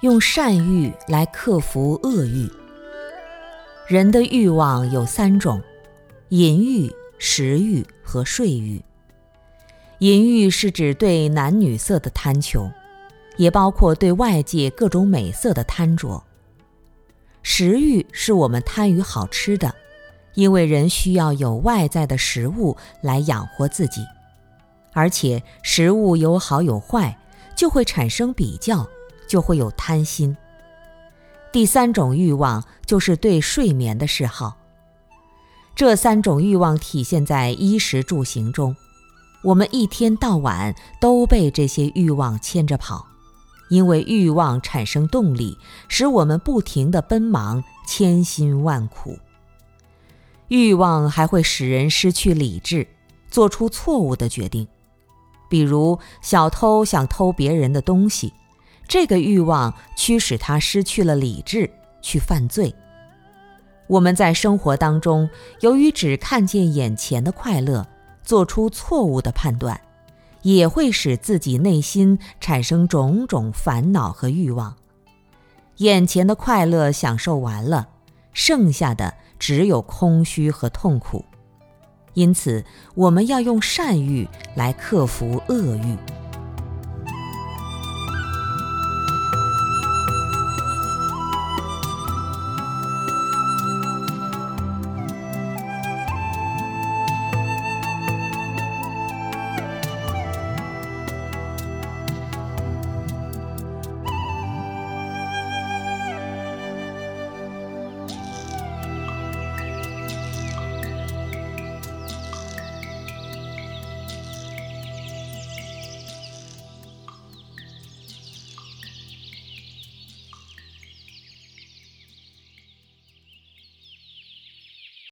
用善欲来克服恶欲。人的欲望有三种：淫欲、食欲和睡欲。淫欲是指对男女色的贪求，也包括对外界各种美色的贪着。食欲是我们贪于好吃的，因为人需要有外在的食物来养活自己，而且食物有好有坏，就会产生比较。就会有贪心。第三种欲望就是对睡眠的嗜好。这三种欲望体现在衣食住行中，我们一天到晚都被这些欲望牵着跑，因为欲望产生动力，使我们不停地奔忙，千辛万苦。欲望还会使人失去理智，做出错误的决定，比如小偷想偷别人的东西。这个欲望驱使他失去了理智，去犯罪。我们在生活当中，由于只看见眼前的快乐，做出错误的判断，也会使自己内心产生种种烦恼和欲望。眼前的快乐享受完了，剩下的只有空虚和痛苦。因此，我们要用善欲来克服恶欲。